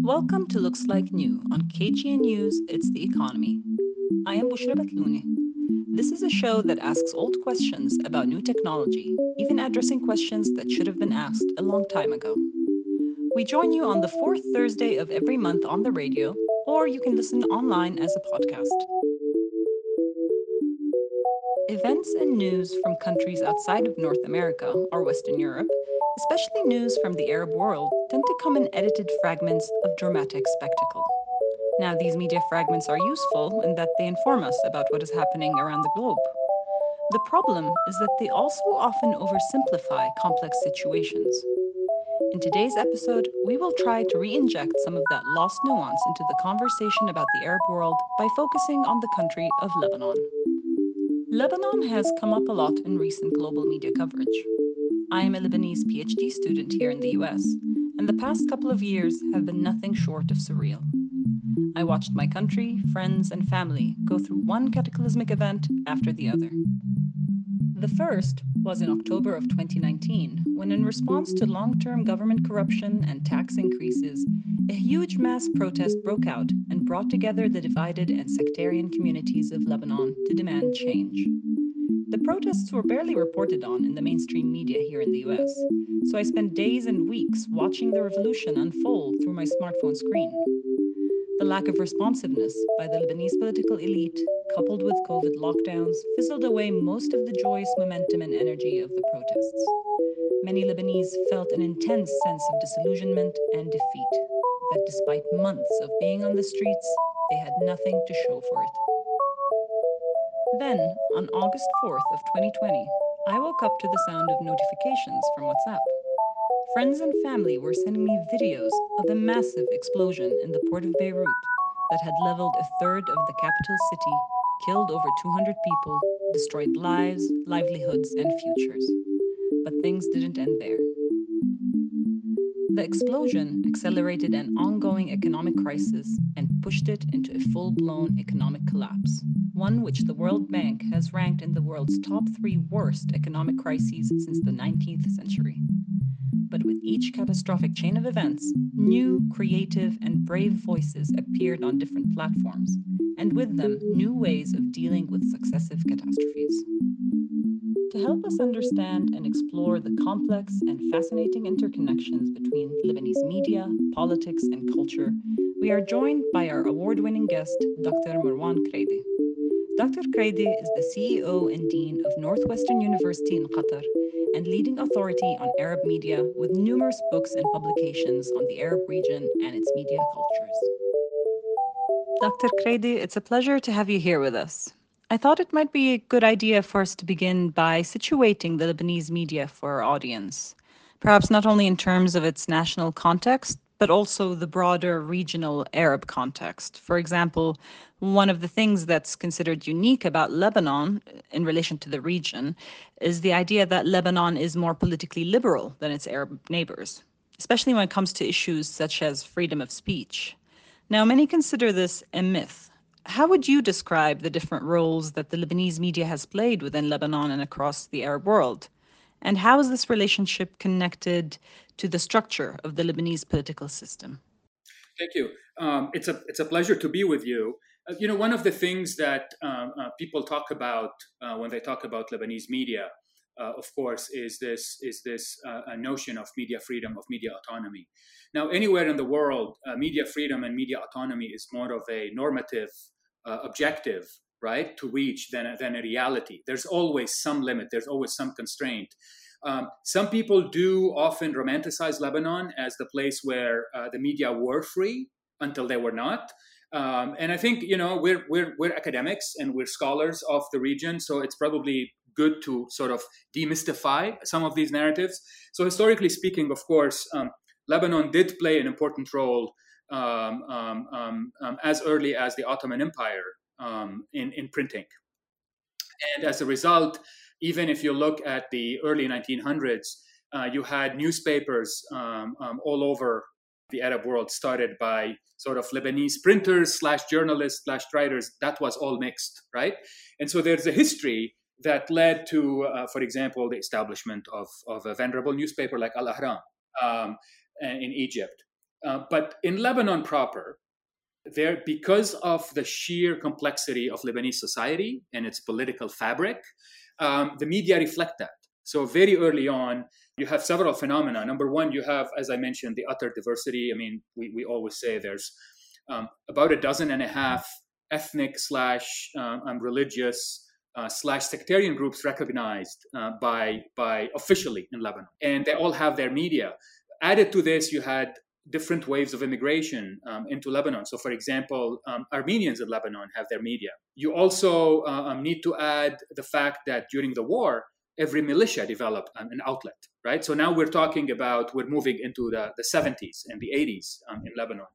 Welcome to Looks Like New on KGNU News, It's the Economy. I am Bushra Batluni. This is a show that asks old questions about new technology, even addressing questions that should have been asked a long time ago. We join you on the fourth Thursday of every month on the radio, or you can listen online as a podcast. Events and news from countries outside of North America or Western Europe, especially news from the Arab world, tend to come in edited fragments of dramatic spectacle. Now, these media fragments are useful in that they inform us about what is happening around the globe. The problem is that they also often oversimplify complex situations. In today's episode, we will try to re inject some of that lost nuance into the conversation about the Arab world by focusing on the country of Lebanon. Lebanon has come up a lot in recent global media coverage. I am a Lebanese PhD student here in the US, and the past couple of years have been nothing short of surreal. I watched my country, friends, and family go through one cataclysmic event after the other. The first was in October of 2019, when, in response to long term government corruption and tax increases, a huge mass protest broke out brought together the divided and sectarian communities of Lebanon to demand change. The protests were barely reported on in the mainstream media here in the US, so I spent days and weeks watching the revolution unfold through my smartphone screen. The lack of responsiveness by the Lebanese political elite, coupled with COVID lockdowns, fizzled away most of the joyous momentum and energy of the protests. Many Lebanese felt an intense sense of disillusionment and defeat, that despite months of being on the streets, they had nothing to show for it. Then, on August 4th of 2020, I woke up to the sound of notifications from WhatsApp. Friends and family were sending me videos of a massive explosion in the port of Beirut that had leveled a third of the capital city, killed over 200 people, destroyed lives, livelihoods, and futures. But things didn't end there. The explosion accelerated an ongoing economic crisis and pushed it into a full blown economic collapse, one which the World Bank has ranked in the world's top three worst economic crises since the 19th century but with each catastrophic chain of events, new, creative, and brave voices appeared on different platforms, and with them, new ways of dealing with successive catastrophes. To help us understand and explore the complex and fascinating interconnections between Lebanese media, politics, and culture, we are joined by our award winning guest, Dr. Marwan Kraidy. Dr. Kraidy is the CEO and Dean of Northwestern University in Qatar and leading authority on Arab media with numerous books and publications on the Arab region and its media cultures. Dr. Kraidy, it's a pleasure to have you here with us. I thought it might be a good idea for us to begin by situating the Lebanese media for our audience, perhaps not only in terms of its national context, but also the broader regional Arab context. For example, one of the things that's considered unique about Lebanon uh, in relation to the region is the idea that Lebanon is more politically liberal than its Arab neighbors, especially when it comes to issues such as freedom of speech. Now, many consider this a myth. How would you describe the different roles that the Lebanese media has played within Lebanon and across the Arab world? And how is this relationship connected to the structure of the Lebanese political system? Thank you. Um, it's a it's a pleasure to be with you. Uh, you know, one of the things that um, uh, people talk about uh, when they talk about Lebanese media, uh, of course, is this is this uh, notion of media freedom, of media autonomy. Now, anywhere in the world, media freedom and media autonomy is more of a normative objective right, to reach than, than a reality. There's always some limit, there's always some constraint. Um, some people do often romanticize Lebanon as the place where uh, the media were free until they were not. Um, and I think you know we're we're we're academics and we're scholars of the region, so it's probably good to sort of demystify some of these narratives. So historically speaking, of course, um, Lebanon did play an important role as early as the Ottoman Empire um, in, in printing. And as a result, even if you look at the early 1900s, uh, you had newspapers um, um, all over the Arab world started by sort of Lebanese printers slash journalists slash writers. That was all mixed, right? And so there's a history that led to, uh, for example, the establishment of, of a venerable newspaper like Al Ahram um, in Egypt. Uh, but in Lebanon proper, there because of the sheer complexity of Lebanese society and its political fabric, um, the media reflect that. So very early on, you have several phenomena. Number one, you have, as I mentioned, the utter diversity. I mean, we, we always say there's um, about a dozen and a half ethnic slash um, religious uh, slash sectarian groups recognized uh, by by officially in Lebanon, and they all have their media. Added to this, you had different waves of immigration um, into Lebanon. So, for example, um, Armenians in Lebanon have their media. You also uh, um, need to add the fact that during the war, every militia developed an outlet, right? So now we're talking about we're moving into the, the 70s and the 80s um, in Lebanon.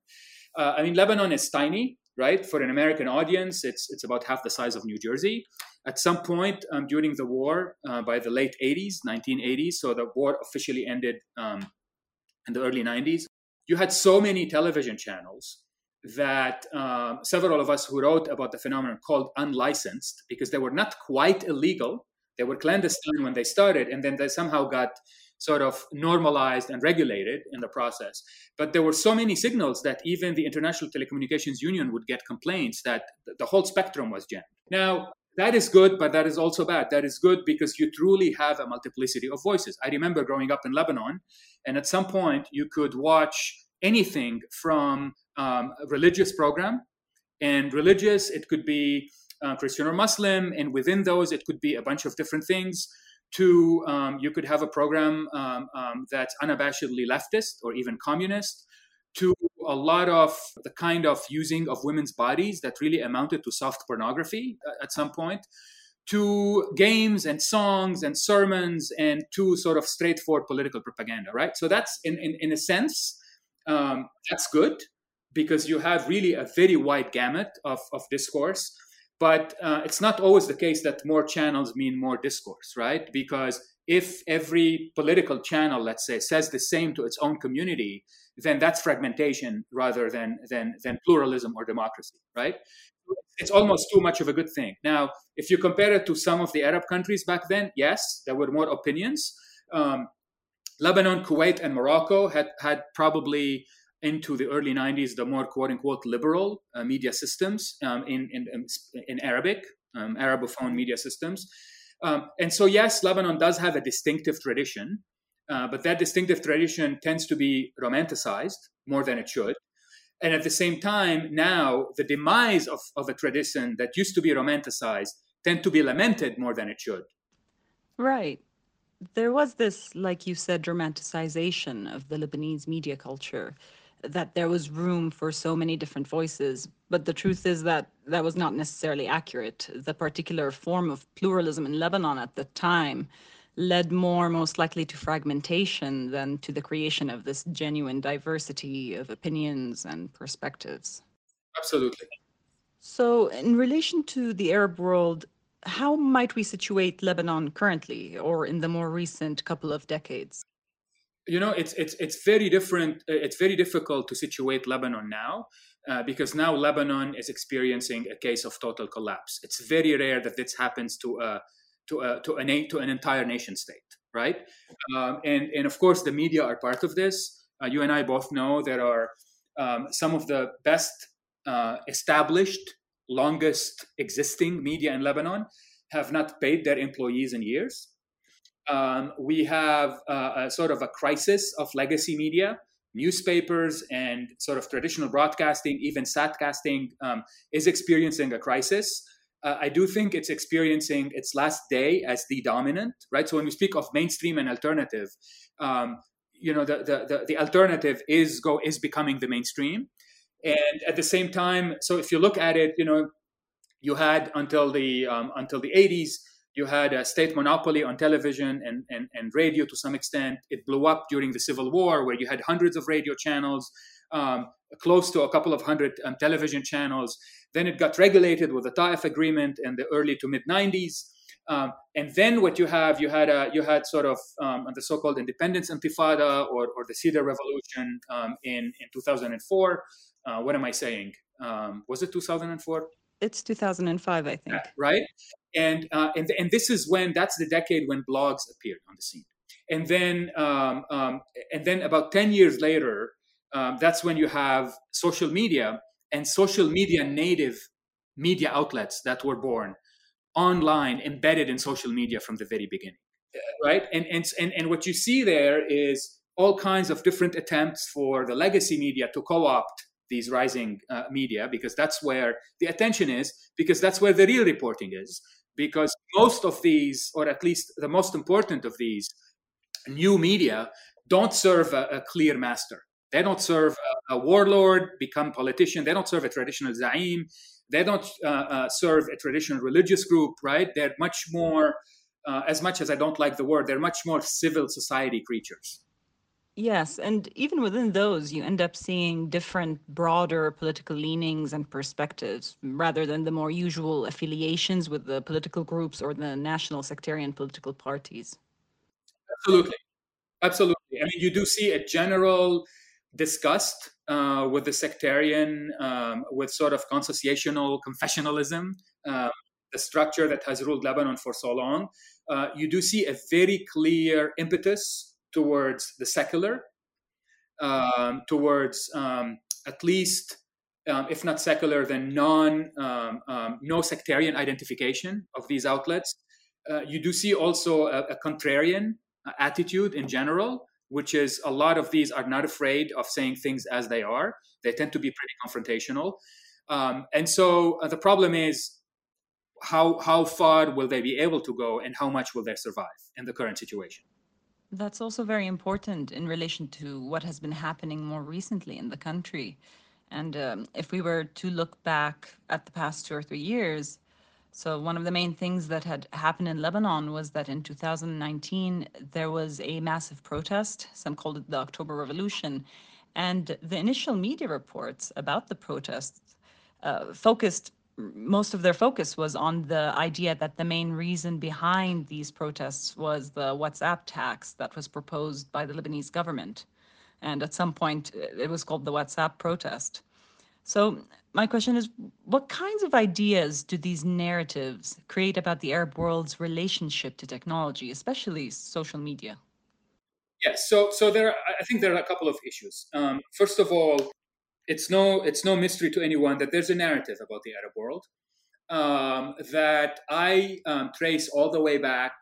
Uh, I mean, Lebanon is tiny, right? For an American audience, it's it's about half the size of New Jersey. At some point um, during the war, uh, by the late 80s, 1980s, so the war officially ended um, in the early 90s. You had so many television channels that um, several of us who wrote about the phenomenon called unlicensed because they were not quite illegal, they were clandestine when they started, and then they somehow got sort of normalized and regulated in the process. But there were so many signals that even the International Telecommunications Union would get complaints that the whole spectrum was jammed. Now, that is good, but that is also bad. That is good because you truly have a multiplicity of voices. I remember growing up in Lebanon, and at some point you could watch anything from um, a religious program, and religious, it could be uh, Christian or Muslim, and within those, it could be a bunch of different things. To um, you could have a program um, um, that's unabashedly leftist or even communist. To a lot of the kind of using of women's bodies that really amounted to soft pornography uh, at some point. To games and songs and sermons and to sort of straightforward political propaganda, right? So that's in in, in a sense um, that's good because you have really a very wide gamut of, of discourse but uh, it's not always the case that more channels mean more discourse, right? Because if every political channel, let's say, says the same to its own community, then that's fragmentation rather than than than pluralism or democracy, right? It's almost too much of a good thing. Now, if you compare it to some of the Arab countries back then, yes, there were more opinions. Um, Lebanon, Kuwait, and Morocco had had probably into the early 90s the more quote unquote liberal uh, media systems um, in, in, in Arabic, um, Arabophone media systems. Um, and so, yes, Lebanon does have a distinctive tradition, uh, but that distinctive tradition tends to be romanticized more than it should. And at the same time, now the demise of, of a tradition that used to be romanticized tend to be lamented more than it should. Right. There was this, like you said, romanticization of the Lebanese media culture that there was room for so many different voices. But the truth is that that was not necessarily accurate. The particular form of pluralism in Lebanon at the time led more, most likely, to fragmentation than to the creation of this genuine diversity of opinions and perspectives. Absolutely. So, in relation to the Arab world, how might we situate Lebanon currently or in the more recent couple of decades? You know it's it's it's very different uh, it's very difficult to situate lebanon now uh, because now lebanon is experiencing a case of total collapse. It's very rare that this happens to a to a to an to an entire nation state right? Um, and and of course the media are part of this. Uh, you and i both know there are um, some of the best uh, established longest existing media in lebanon have not paid their employees in years um, we have uh, a sort of a crisis of legacy media. Newspapers and sort of traditional broadcasting, even satcasting, um, is experiencing a crisis. Uh, I do think it's experiencing its last day as the dominant, right? So when we speak of mainstream and alternative, um, you know, the, the, the, the alternative is go is becoming the mainstream, and at the same time, so if you look at it, you know, you had until the um, until the 80s you had a state monopoly on television and, and, and radio to some extent. It blew up during the Civil War, where you had hundreds of radio channels, um, close to a couple of hundred um, television channels. Then it got regulated with the Taif Agreement in the early to mid 90s. Um, and then what you have, you had a, you had sort of um, the so-called Independence Intifada or, or the Cedar Revolution um, in in 2004. Uh, what am I saying? Um, was it 2004? It's 2005, I think. right, and uh, and and this is when that's the decade when blogs appeared on the scene, and then um, um, and then about 10 years later, that's when you have social media and social media native media outlets that were born online embedded in social media from the very beginning right? And and and, and what you see there is all kinds of different attempts for the legacy media to co-opt these rising uh, media because that's where the attention is because that's where the real reporting is because most of these or at least the most important of these new media don't serve a, a clear master they don't serve a, a, warlord become politician they don't serve a traditional zaim they don't uh, uh, serve a traditional religious group, right? They're much more, uh, as much as I don't like the word, they're much more civil society creatures. Yes, and even within those, you end up seeing different, broader political leanings and perspectives rather than the more usual affiliations with the political groups or the national sectarian political parties. Absolutely. Absolutely. I mean, you do see a general disgust uh, with the sectarian, um, with sort of consociational confessionalism, uh, the structure that has ruled Lebanon for so long, uh, you do see a very clear impetus towards the secular, um, towards um, at least, um, if not secular, then non um, um, no sectarian identification of these outlets. Uh, you do see also a, a contrarian uh, attitude in general which is a lot of these are not afraid of saying things as they are. They tend to be pretty confrontational. Um, and so uh, the problem is how how far will they be able to go and how much will they survive in the current situation? That's also very important in relation to what has been happening more recently in the country. And um, if we were to look back at the past two or three years, so one of the main things that had happened in Lebanon was that in 2019 there was a massive protest. Some called it the October Revolution, and the initial media reports about the protests uh, focused. Most of their focus was on the idea that the main reason behind these protests was the WhatsApp tax that was proposed by the Lebanese government. And at some point, it was called the WhatsApp protest. So my question is, what kinds of ideas do these narratives create about the Arab world's relationship to technology, especially social media? Yes, so so there, I think there are a couple of issues. Um, first of all, it's no it's no mystery to anyone that there's a narrative about the Arab world um, that I um, trace all the way back,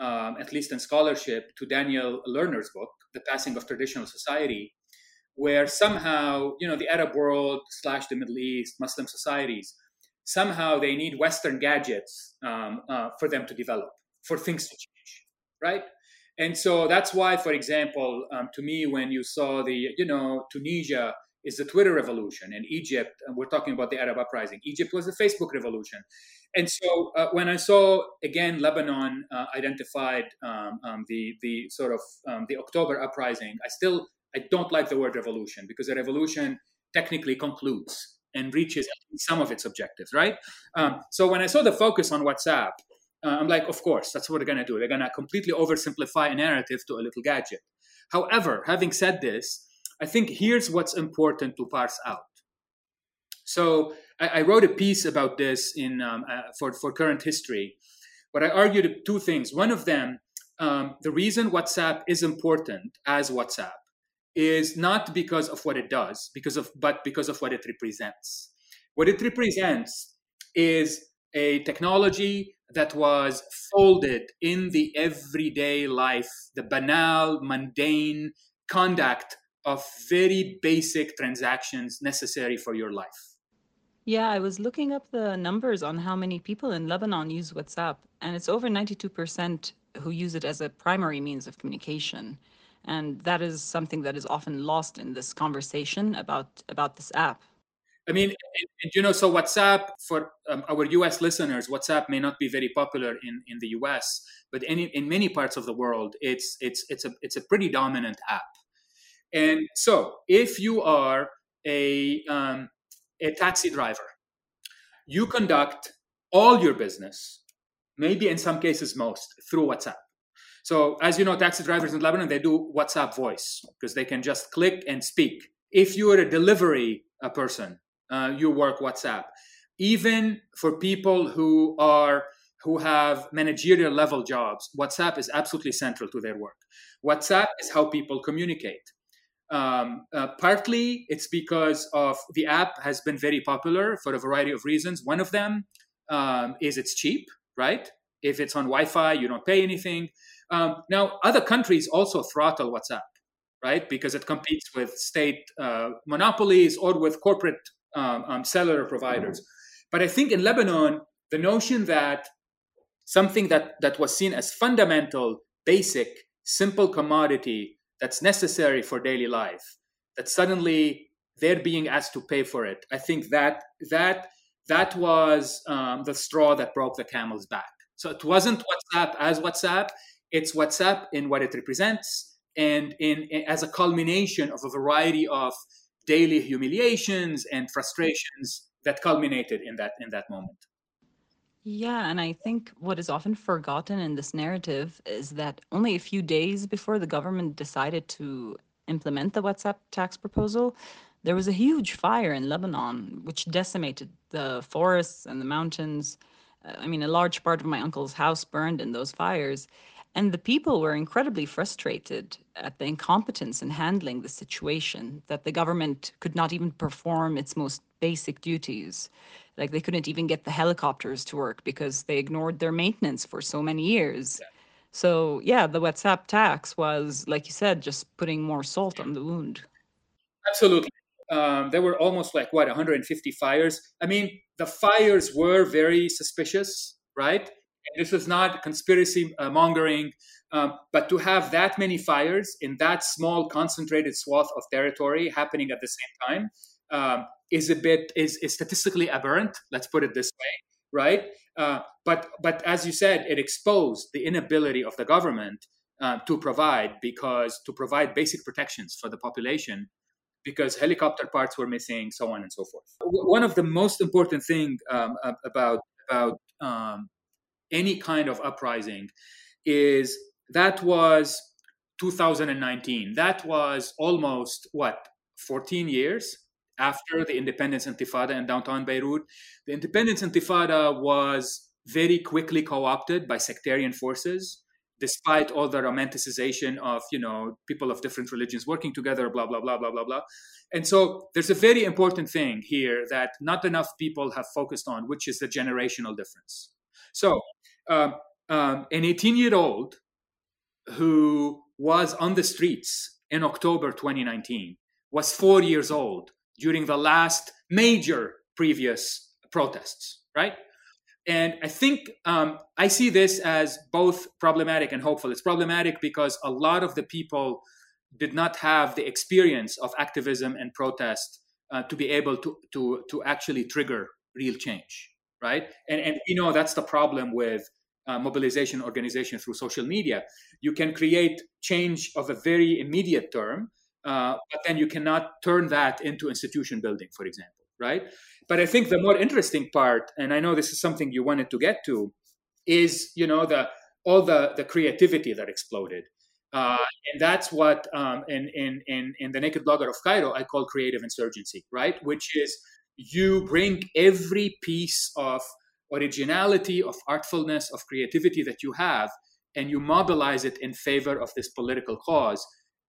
um, at least in scholarship, to Daniel Lerner's book, The Passing of Traditional Society, where somehow you know the Arab world slash the Middle East, Muslim societies, somehow they need Western gadgets um, uh, for them to develop, for things to change, right? And so that's why, for example, um, to me, when you saw the you know Tunisia is the Twitter revolution, and Egypt, and we're talking about the Arab uprising. Egypt was the Facebook revolution, and so uh, when I saw again Lebanon uh, identified um, um, the the sort of um, the October uprising, I still I don't like the word revolution because a revolution technically concludes and reaches some of its objectives, right? Um, so when I saw the focus on WhatsApp, uh, I'm like, of course, that's what they're to do. They're to completely oversimplify a narrative to a little gadget. However, having said this, I think here's what's important to parse out. So I, I wrote a piece about this in um, uh, for for current history, but I argued two things. One of them, um, the reason WhatsApp is important as WhatsApp is not because of what it does, because of but because of what it represents. What it represents is a technology that was folded in the everyday life, the banal, mundane conduct of very basic transactions necessary for your life. Yeah, I was looking up the numbers on how many people in Lebanon use WhatsApp, and it's over 92% who use it as a primary means of communication. And that is something that is often lost in this conversation about about this app. I mean and, you know so whatsapp for um, our us listeners whatsapp may not be very popular in in the us but in, in many parts of the world it's it's it's a it's a pretty dominant app and so if you are a um, a taxi driver you conduct all your business maybe in some cases most, through WhatsApp. So, as you know, taxi drivers in Lebanon, they do WhatsApp voice because they can just click and speak. If you're a delivery uh, person, uh, you work WhatsApp. Even for people who are who have managerial level jobs, WhatsApp is absolutely central to their work. WhatsApp is how people communicate. Um, uh, partly it's because of the app has been very popular for a variety of reasons. One of them um, is it's cheap, right? If it's on Wi-Fi, you don't pay anything. Um, now, other countries also throttle WhatsApp, right? Because it competes with state uh, monopolies or with corporate um, um, cellular providers. But I think in Lebanon, the notion that something that, that was seen as fundamental, basic, simple commodity that's necessary for daily life, that suddenly they're being asked to pay for it. I think that that that was um, the straw that broke the camel's back. So it wasn't WhatsApp as WhatsApp; it's WhatsApp in what it represents, and in, in as a culmination of a variety of daily humiliations and frustrations that culminated in that in that moment. Yeah, and I think what is often forgotten in this narrative is that only a few days before the government decided to implement the WhatsApp tax proposal, there was a huge fire in Lebanon, which decimated the forests and the mountains. Uh, I mean, a large part of my uncle's house burned in those fires. And the people were incredibly frustrated at the incompetence in handling the situation, that the government could not even perform its most basic duties. Like they couldn't even get the helicopters to work because they ignored their maintenance for so many years. Yeah. So, yeah, the WhatsApp tax was, like you said, just putting more salt on the wound. Absolutely. Um, there were almost like, what, 150 fires? I mean, the fires were very suspicious, right? This is not conspiracy uh, mongering, um, but to have that many fires in that small, concentrated swath of territory happening at the same time um, is a bit is, is statistically aberrant. Let's put it this way, right? Uh, but but as you said, it exposed the inability of the government uh, to provide because to provide basic protections for the population because helicopter parts were missing, so on and so forth. One of the most important thing um, about about um, any kind of uprising is that was 2019. That was almost what 14 years after the independence intifada in downtown Beirut. The independence intifada was very quickly co-opted by sectarian forces despite all the romanticization of you know people of different religions working together blah blah blah blah blah blah and so there's a very important thing here that not enough people have focused on which is the generational difference so um, um, an 18 year old who was on the streets in October 2019 was four years old during the last major previous protests, right? And I think um, I see this as both problematic and hopeful. It's problematic because a lot of the people did not have the experience of activism and protest uh, to be able to, to, to actually trigger real change right? And and you know that's the problem with uh, mobilization organization through social media. You can create change of a very immediate term, uh, but then you cannot turn that into institution building, for example, right? But I think the more interesting part, and I know this is something you wanted to get to, is you know the all the the creativity that exploded. Uh, and that's what um, in, in, in, in the Naked Blogger of Cairo I call creative insurgency, right? Which is you bring every piece of originality, of artfulness, of creativity that you have, and you mobilize it in favor of this political cause.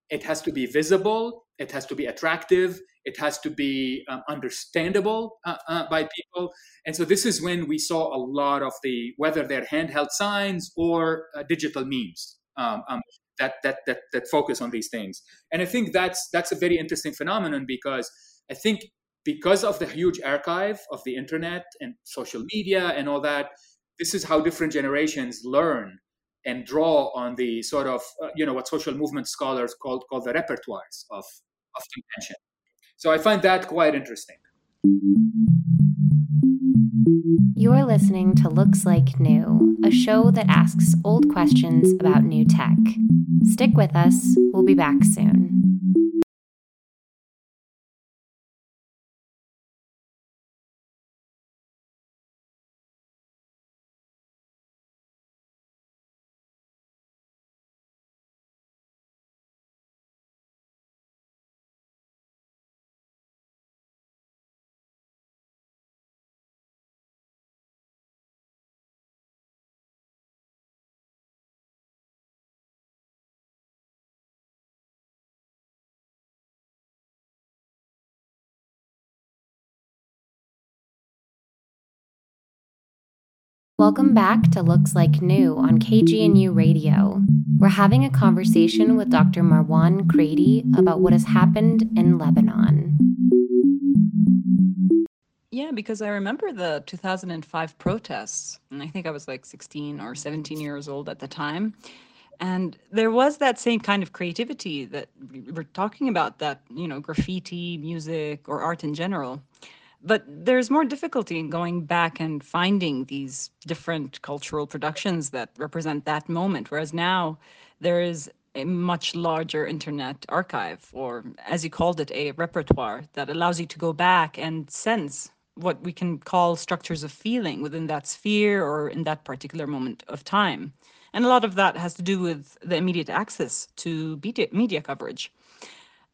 It has to be visible, it has to be attractive, it has to be um, understandable uh, uh, by people. And so, this is when we saw a lot of the, whether they're handheld signs or uh, digital memes. Um, um, that, that that that focus on these things, and I think that's that's a very interesting phenomenon because I think because of the huge archive of the internet and social media and all that, this is how different generations learn and draw on the sort of uh, you know what social movement scholars call call the repertoires of of contention. So I find that quite interesting. You're listening to Looks Like New, a show that asks old questions about new tech. Stick with us, we'll be back soon. Welcome back to Looks Like New on KGNU Radio. We're having a conversation with Dr. Marwan Kraidy about what has happened in Lebanon. Yeah, because I remember the 2005 protests, and I think I was like 16 or 17 years old at the time. And there was that same kind of creativity that we were talking about, that, you know, graffiti, music, or art in general. But there's more difficulty in going back and finding these different cultural productions that represent that moment. Whereas now there is a much larger internet archive, or as you called it, a repertoire that allows you to go back and sense what we can call structures of feeling within that sphere or in that particular moment of time. And a lot of that has to do with the immediate access to media, coverage.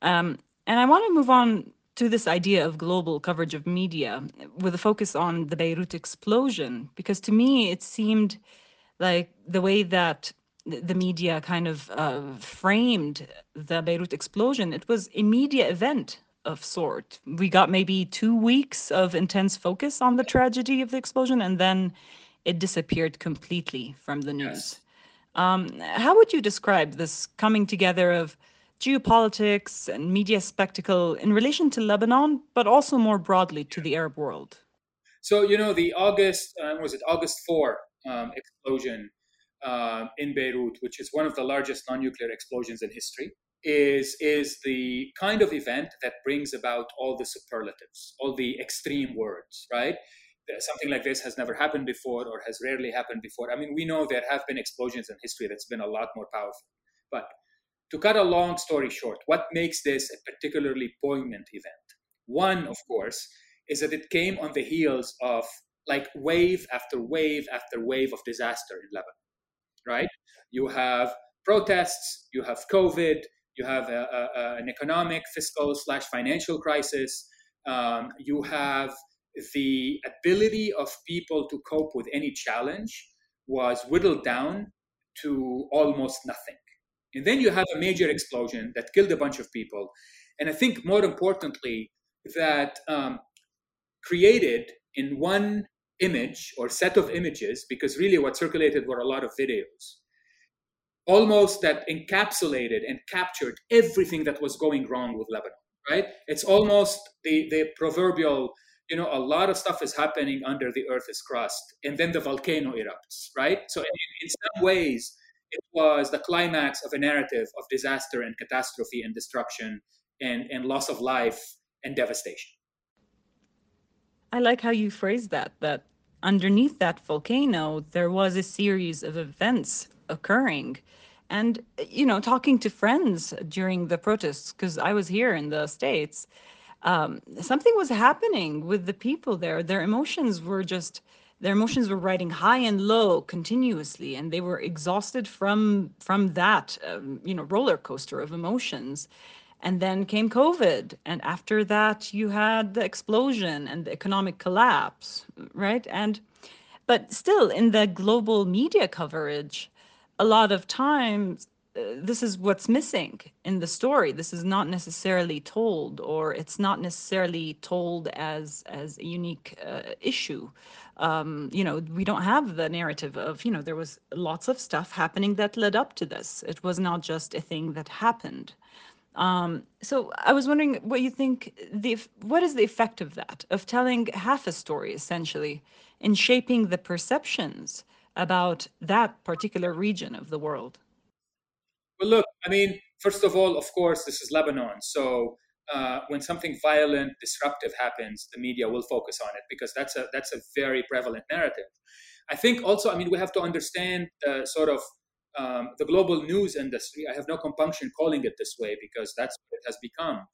Um, and I want to move on to this idea of global coverage of media with a focus on the Beirut explosion, because to me it seemed like the way that the media kind of uh, framed the Beirut explosion, it was a media event of sort. We got maybe two weeks of intense focus on the tragedy of the explosion, and then it disappeared completely from the news. Yes. Um, how would you describe this coming together of geopolitics and media spectacle in relation to Lebanon, but also more broadly to the Arab world? So, you know, the August, uh, was it August 4 um, explosion uh, in Beirut, which is one of the largest non nuclear explosions in history, is, is the kind of event that brings about all the superlatives, all the extreme words, right? something like this has never happened before or has rarely happened before. I mean, we know there have been explosions in history that's been a lot more powerful. But to cut a long story short, what makes this a particularly poignant event? One, of course, is that it came on the heels of like wave after wave after wave of disaster in Lebanon, right? You have protests, you have COVID, you have a, a, an economic, fiscal slash financial crisis, um, you have the ability of people to cope with any challenge was whittled down to almost nothing. And then you have a major explosion that killed a bunch of people. And I think more importantly, that um, created in one image or set of images, because really what circulated were a lot of videos, almost that encapsulated and captured everything that was going wrong with Lebanon, right? It's almost the, the proverbial you know, a lot of stuff is happening under the Earth's crust, and then the volcano erupts, right? So, in, in some ways, it was the climax of a narrative of disaster and catastrophe and destruction and, and loss of life and devastation. I like how you phrased that, that underneath that volcano, there was a series of events occurring. And, you know, talking to friends during the protests, because I was here in the States, um, something was happening with the people there. Their emotions were just their emotions were riding high and low continuously, and they were exhausted from from that um, you know roller coaster of emotions. And then came COVID, and after that you had the explosion and the economic collapse, right? And but still, in the global media coverage, a lot of times this is what's missing in the story. This is not necessarily told or it's not necessarily told as as a unique uh, issue. Um, you know we don't have the narrative of you know there was lots of stuff happening that led up to this. It was not just a thing that happened. Um, so i was wondering what you think the what is the effect of that of telling half a story essentially in shaping the perceptions about that particular region of the world well, look, I mean, first of all, of course, this is Lebanon. So uh, when something violent, disruptive happens, the media will focus on it because that's a that's a very prevalent narrative. I think also, I mean, we have to understand the sort of um, the global news industry. I have no compunction calling it this way because that's what it has become,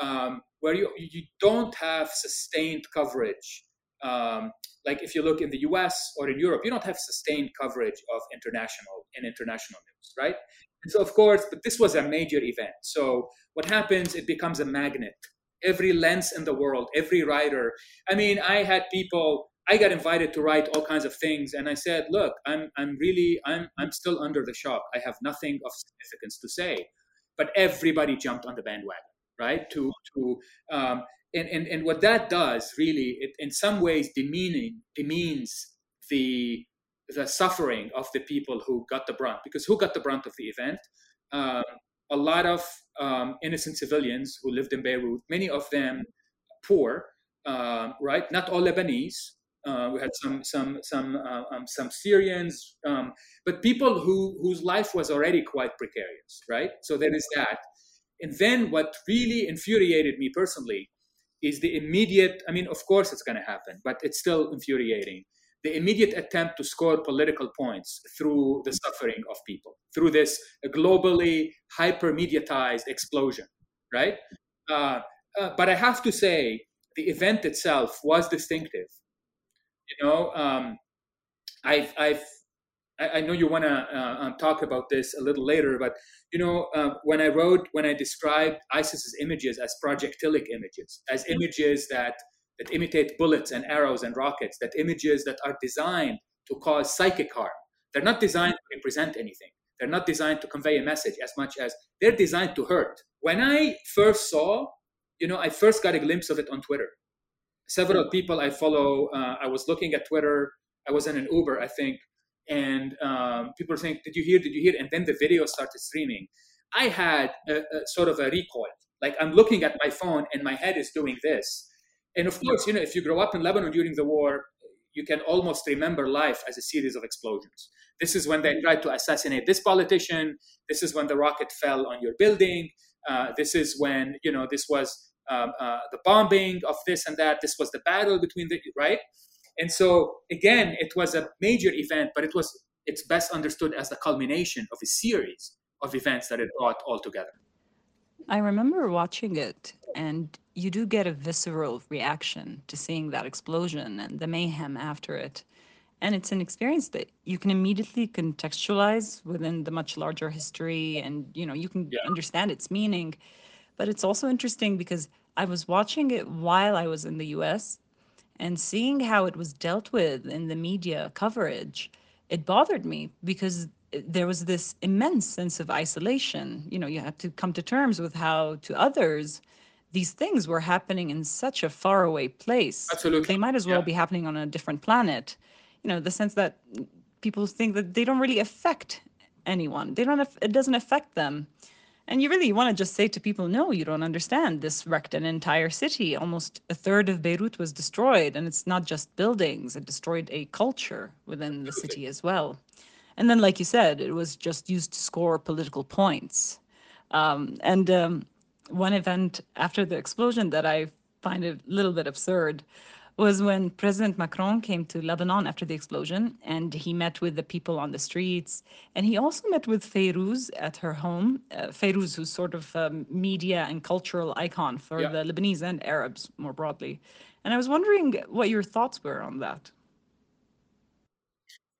um, where you you don't have sustained coverage. Um, like if you look in the U.S. or in Europe, you don't have sustained coverage of international in international news, right? So of course, but this was a major event. So what happens? It becomes a magnet. Every lens in the world, every writer. I mean, I had people. I got invited to write all kinds of things, and I said, "Look, I'm I'm really I'm I'm still under the shock. I have nothing of significance to say." But everybody jumped on the bandwagon, right? To to um, and, and and what that does really, it in some ways demeaning demeans the the suffering of the people who got the brunt. Because who got the brunt of the event? Um, a lot of um, innocent civilians who lived in Beirut, many of them poor, uh, right? Not all Lebanese. Uh, we had some some some uh, um, some Syrians, um, but people who whose life was already quite precarious, right? So there is that. And then what really infuriated me personally is the immediate. I mean, of course it's going to happen, but it's still infuriating the immediate attempt to score political points through the suffering of people, through this globally hyper mediatized explosion, right? Uh, uh, but I have to say, the event itself was distinctive. You know, um, I've, I've, I know you want to uh, um, talk about this a little later, but you know, uh, when I wrote, when I described ISIS's images as projectilic images, as images that that imitate bullets and arrows and rockets, that images that are designed to cause psychic harm. They're not designed to represent anything. They're not designed to convey a message as much as they're designed to hurt. When I first saw, you know, I first got a glimpse of it on Twitter. Several people I follow, uh, I was looking at Twitter. I was in an Uber, I think, and um, people saying, "Did you hear? Did you hear?" And then the video started streaming. I had a, a sort of a recoil. Like I'm looking at my phone and my head is doing this and of course, you know, if you grow up in Lebanon during the war, you can almost remember life as a series of explosions. This is when they tried to assassinate this politician. This is when the rocket fell on your building. Uh, this is when you know this was um, uh, the bombing of this and that. This was the battle between the right. And so again, it was a major event, but it was it's best understood as the culmination of a series of events that it brought all together. I remember watching it, and you do get a visceral reaction to seeing that explosion and the mayhem after it. And it's an experience that you can immediately contextualize within the much larger history and you know you can Yeah. understand its meaning. But it's also interesting because I was watching it while I was in the US and seeing how it was dealt with in the media coverage, it bothered me because there was this immense sense of isolation. You know, you had to come to terms with how to others these things were happening in such a faraway place. Absolutely. They might as well Yeah. be happening on a different planet. You know, the sense that people think that they don't really affect anyone. They don't. It doesn't affect them. And you really want to just say to people, no, you don't understand. This wrecked an entire city. Almost a third of Beirut was destroyed. And it's not just buildings, it destroyed a culture within the city as well. And then, like you said, it was just used to score political points. Um, and um, one event after the explosion that I find a little bit absurd was when President Macron came to Lebanon after the explosion and he met with the people on the streets. And he also met with Fayrouz at her home. Uh, Fayrouz, who's sort of a media and cultural icon for Yeah. the Lebanese and Arabs more broadly. And I was wondering what your thoughts were on that.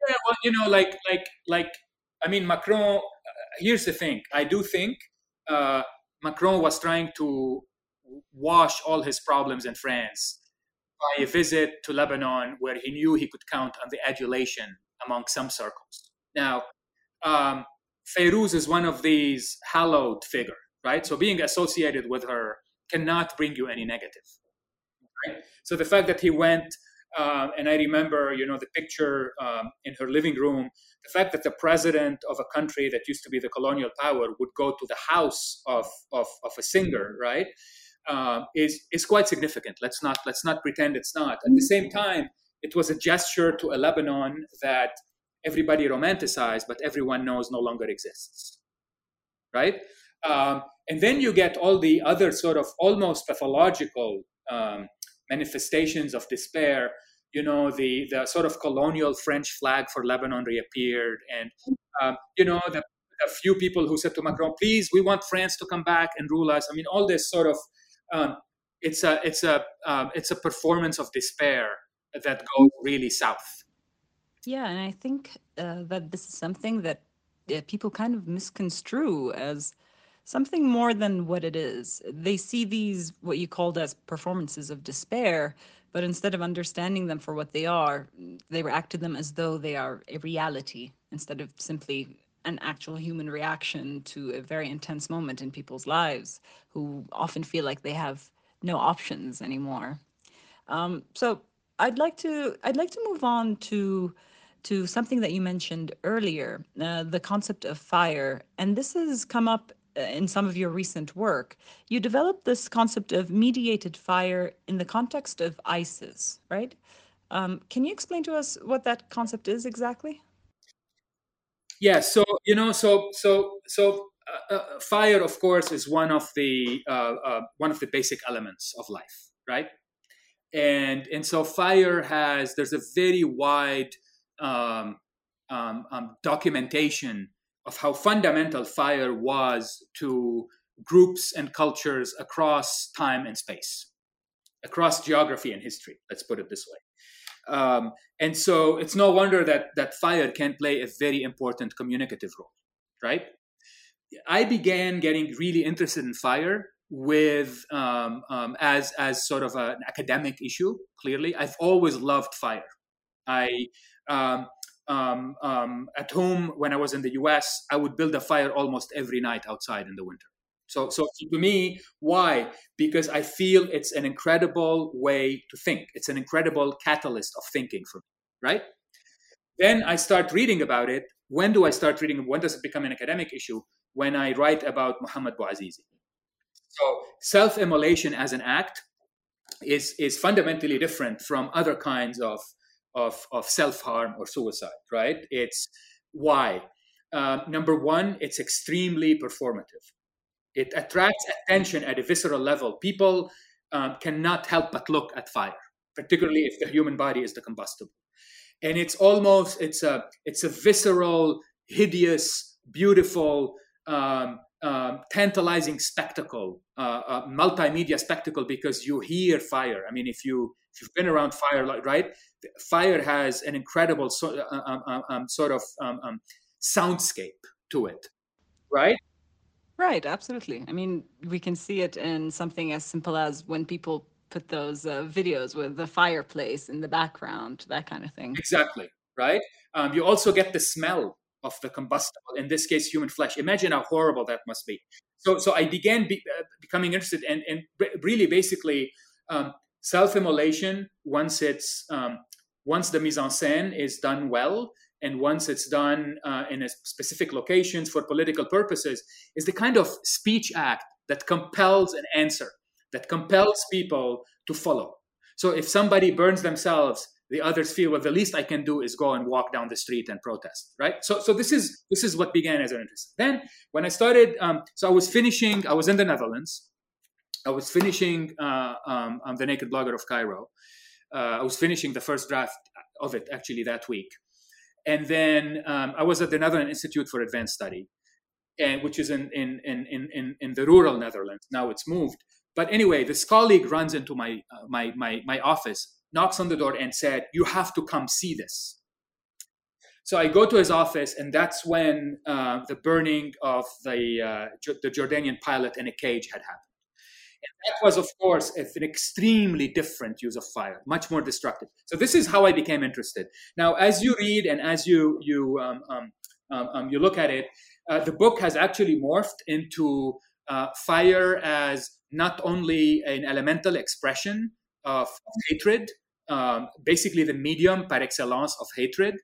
Yeah, well, you know, like, like, like, I mean, Macron. Uh, here's the thing. I do think uh, Macron was trying to wash all his problems in France by a visit to Lebanon, where he knew he could count on the adulation among some circles. Now, um, is one of these hallowed figure, right? So being associated with her cannot bring you any negative. Right? So the fact that he went, uh, and I remember, you know, the picture um, in her living room, the fact that the president of a country that used to be the colonial power would go to the house of, of, of a singer, right, uh, is is quite significant. Let's not let's not pretend it's not. At the same time, it was a gesture to a Lebanon that everybody romanticized, but everyone knows no longer exists, right? Um, and then you get all the other sort of almost pathological um, manifestations of despair. You know, the the sort of colonial French flag for Lebanon reappeared, and um, you know the a few people who said to Macron, "Please, we want France to come back and rule us." I mean, all this sort of um, it's a it's a um, it's a performance of despair that goes really south. Yeah, and I think uh, that this is something that uh, people kind of misconstrue as something more than what it is. They see these, what you called as performances of despair, but instead of understanding them for what they are, they react to them as though they are a reality instead of simply an actual human reaction to a very intense moment in people's lives who often feel like they have no options anymore. Um, so I'd like to I'd like to move on to to something that you mentioned earlier, uh, the concept of fire. And this has come up in some of your recent work. You developed this concept of mediated fire in the context of ISIS, right? Um, can you explain to us what that concept is exactly? Yeah. So you know, so so so uh, uh, fire, of course, is one of the uh, uh, one of the basic elements of life, right? And and so fire has there's a very wide um, um, um, documentation of how fundamental fire was to groups and cultures across time and space, across geography and history. Let's put it this way. Um, and so it's no wonder that that fire can play a very important communicative role, right? I began getting really interested in fire with um, um, as as sort of an academic issue. Clearly, I've always loved fire. I um, um, um, at home when I was in the U.S., I would build a fire almost every night outside in the winter. So, so to me, why? Because I feel it's an incredible way to think. It's an incredible catalyst of thinking for me, right? Then I start reading about it. When do I start reading? When does it become an academic issue? When I write about Muhammad Bouazizi. So self-immolation as an act is is fundamentally different from other kinds of of, of self-harm or suicide, right? It's why. Uh, number one, it's extremely performative. It attracts attention at a visceral level. People um, cannot help but look at fire, particularly if the human body is the combustible. And it's almost it's a it's a visceral, hideous, beautiful, um, um, tantalizing spectacle, uh, multimedia spectacle because you hear fire. I mean, if you if you've been around fire, right? Fire has an incredible so, uh, um, um, um sort of um, um, soundscape to it, right? Right, absolutely. I mean, we can see it in something as simple as when people put those uh, videos with the fireplace in the background, that kind of thing. Exactly, right? Um, you also get the smell of the combustible, in this case, human flesh. Imagine how horrible that must be. So, so I began be, uh, becoming interested, and, and really, basically, um, self-immolation once it's um, once the mise en scène is done well and once it's done uh, in a specific locations for political purposes is the kind of speech act that compels an answer that compels people to follow. So if somebody burns themselves the others feel well the least i can do is go and walk down the street and protest right? So so this is this is what began as an interest then when i started um, so i was finishing i was in the netherlands i was finishing uh, um, the naked blogger of cairo uh, i was finishing the first draft of it actually that week and then um, I was at the Netherlands Institute for Advanced Study, and which is in in, in in in the rural Netherlands. Now it's moved. But anyway, this colleague runs into my uh, my my my office, knocks on the door, and said, "You have to come see this." So I go to his office, and that's when uh, the burning of the uh, the Jordanian pilot in a cage had happened. That was, of course, an extremely different use of fire, much more destructive. So this is how I became interested. Now, as you read and as you you um, um, um, um you look at it, uh, the book has actually morphed into uh, fire as not only an elemental expression of, of hatred, um, basically the medium par excellence of hatred,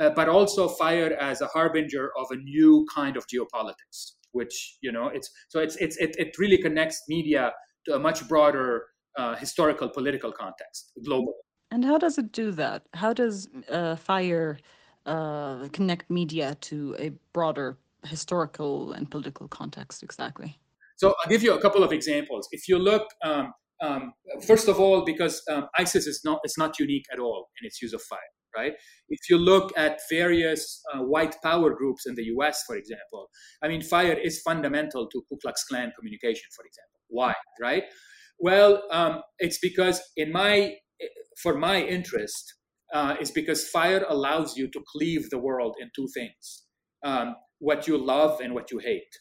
uh, but also fire as a harbinger of a new kind of geopolitics which you know it's so it's it's it, it really connects media to a much broader uh, historical political context globally and how does it do that how does uh, fire uh, connect media to a broader historical and political context exactly so i'll give you a couple of examples if you look um, um, first of all because um, isis is not it's not unique at all in its use of fire right? If you look at various uh, white power groups in the US, for example, I mean, fire is fundamental to Ku Klux Klan communication, for example. Why, right? Well, um, it's because in my, for my interest, uh, is because fire allows you to cleave the world in two things: um, what you love and what you hate,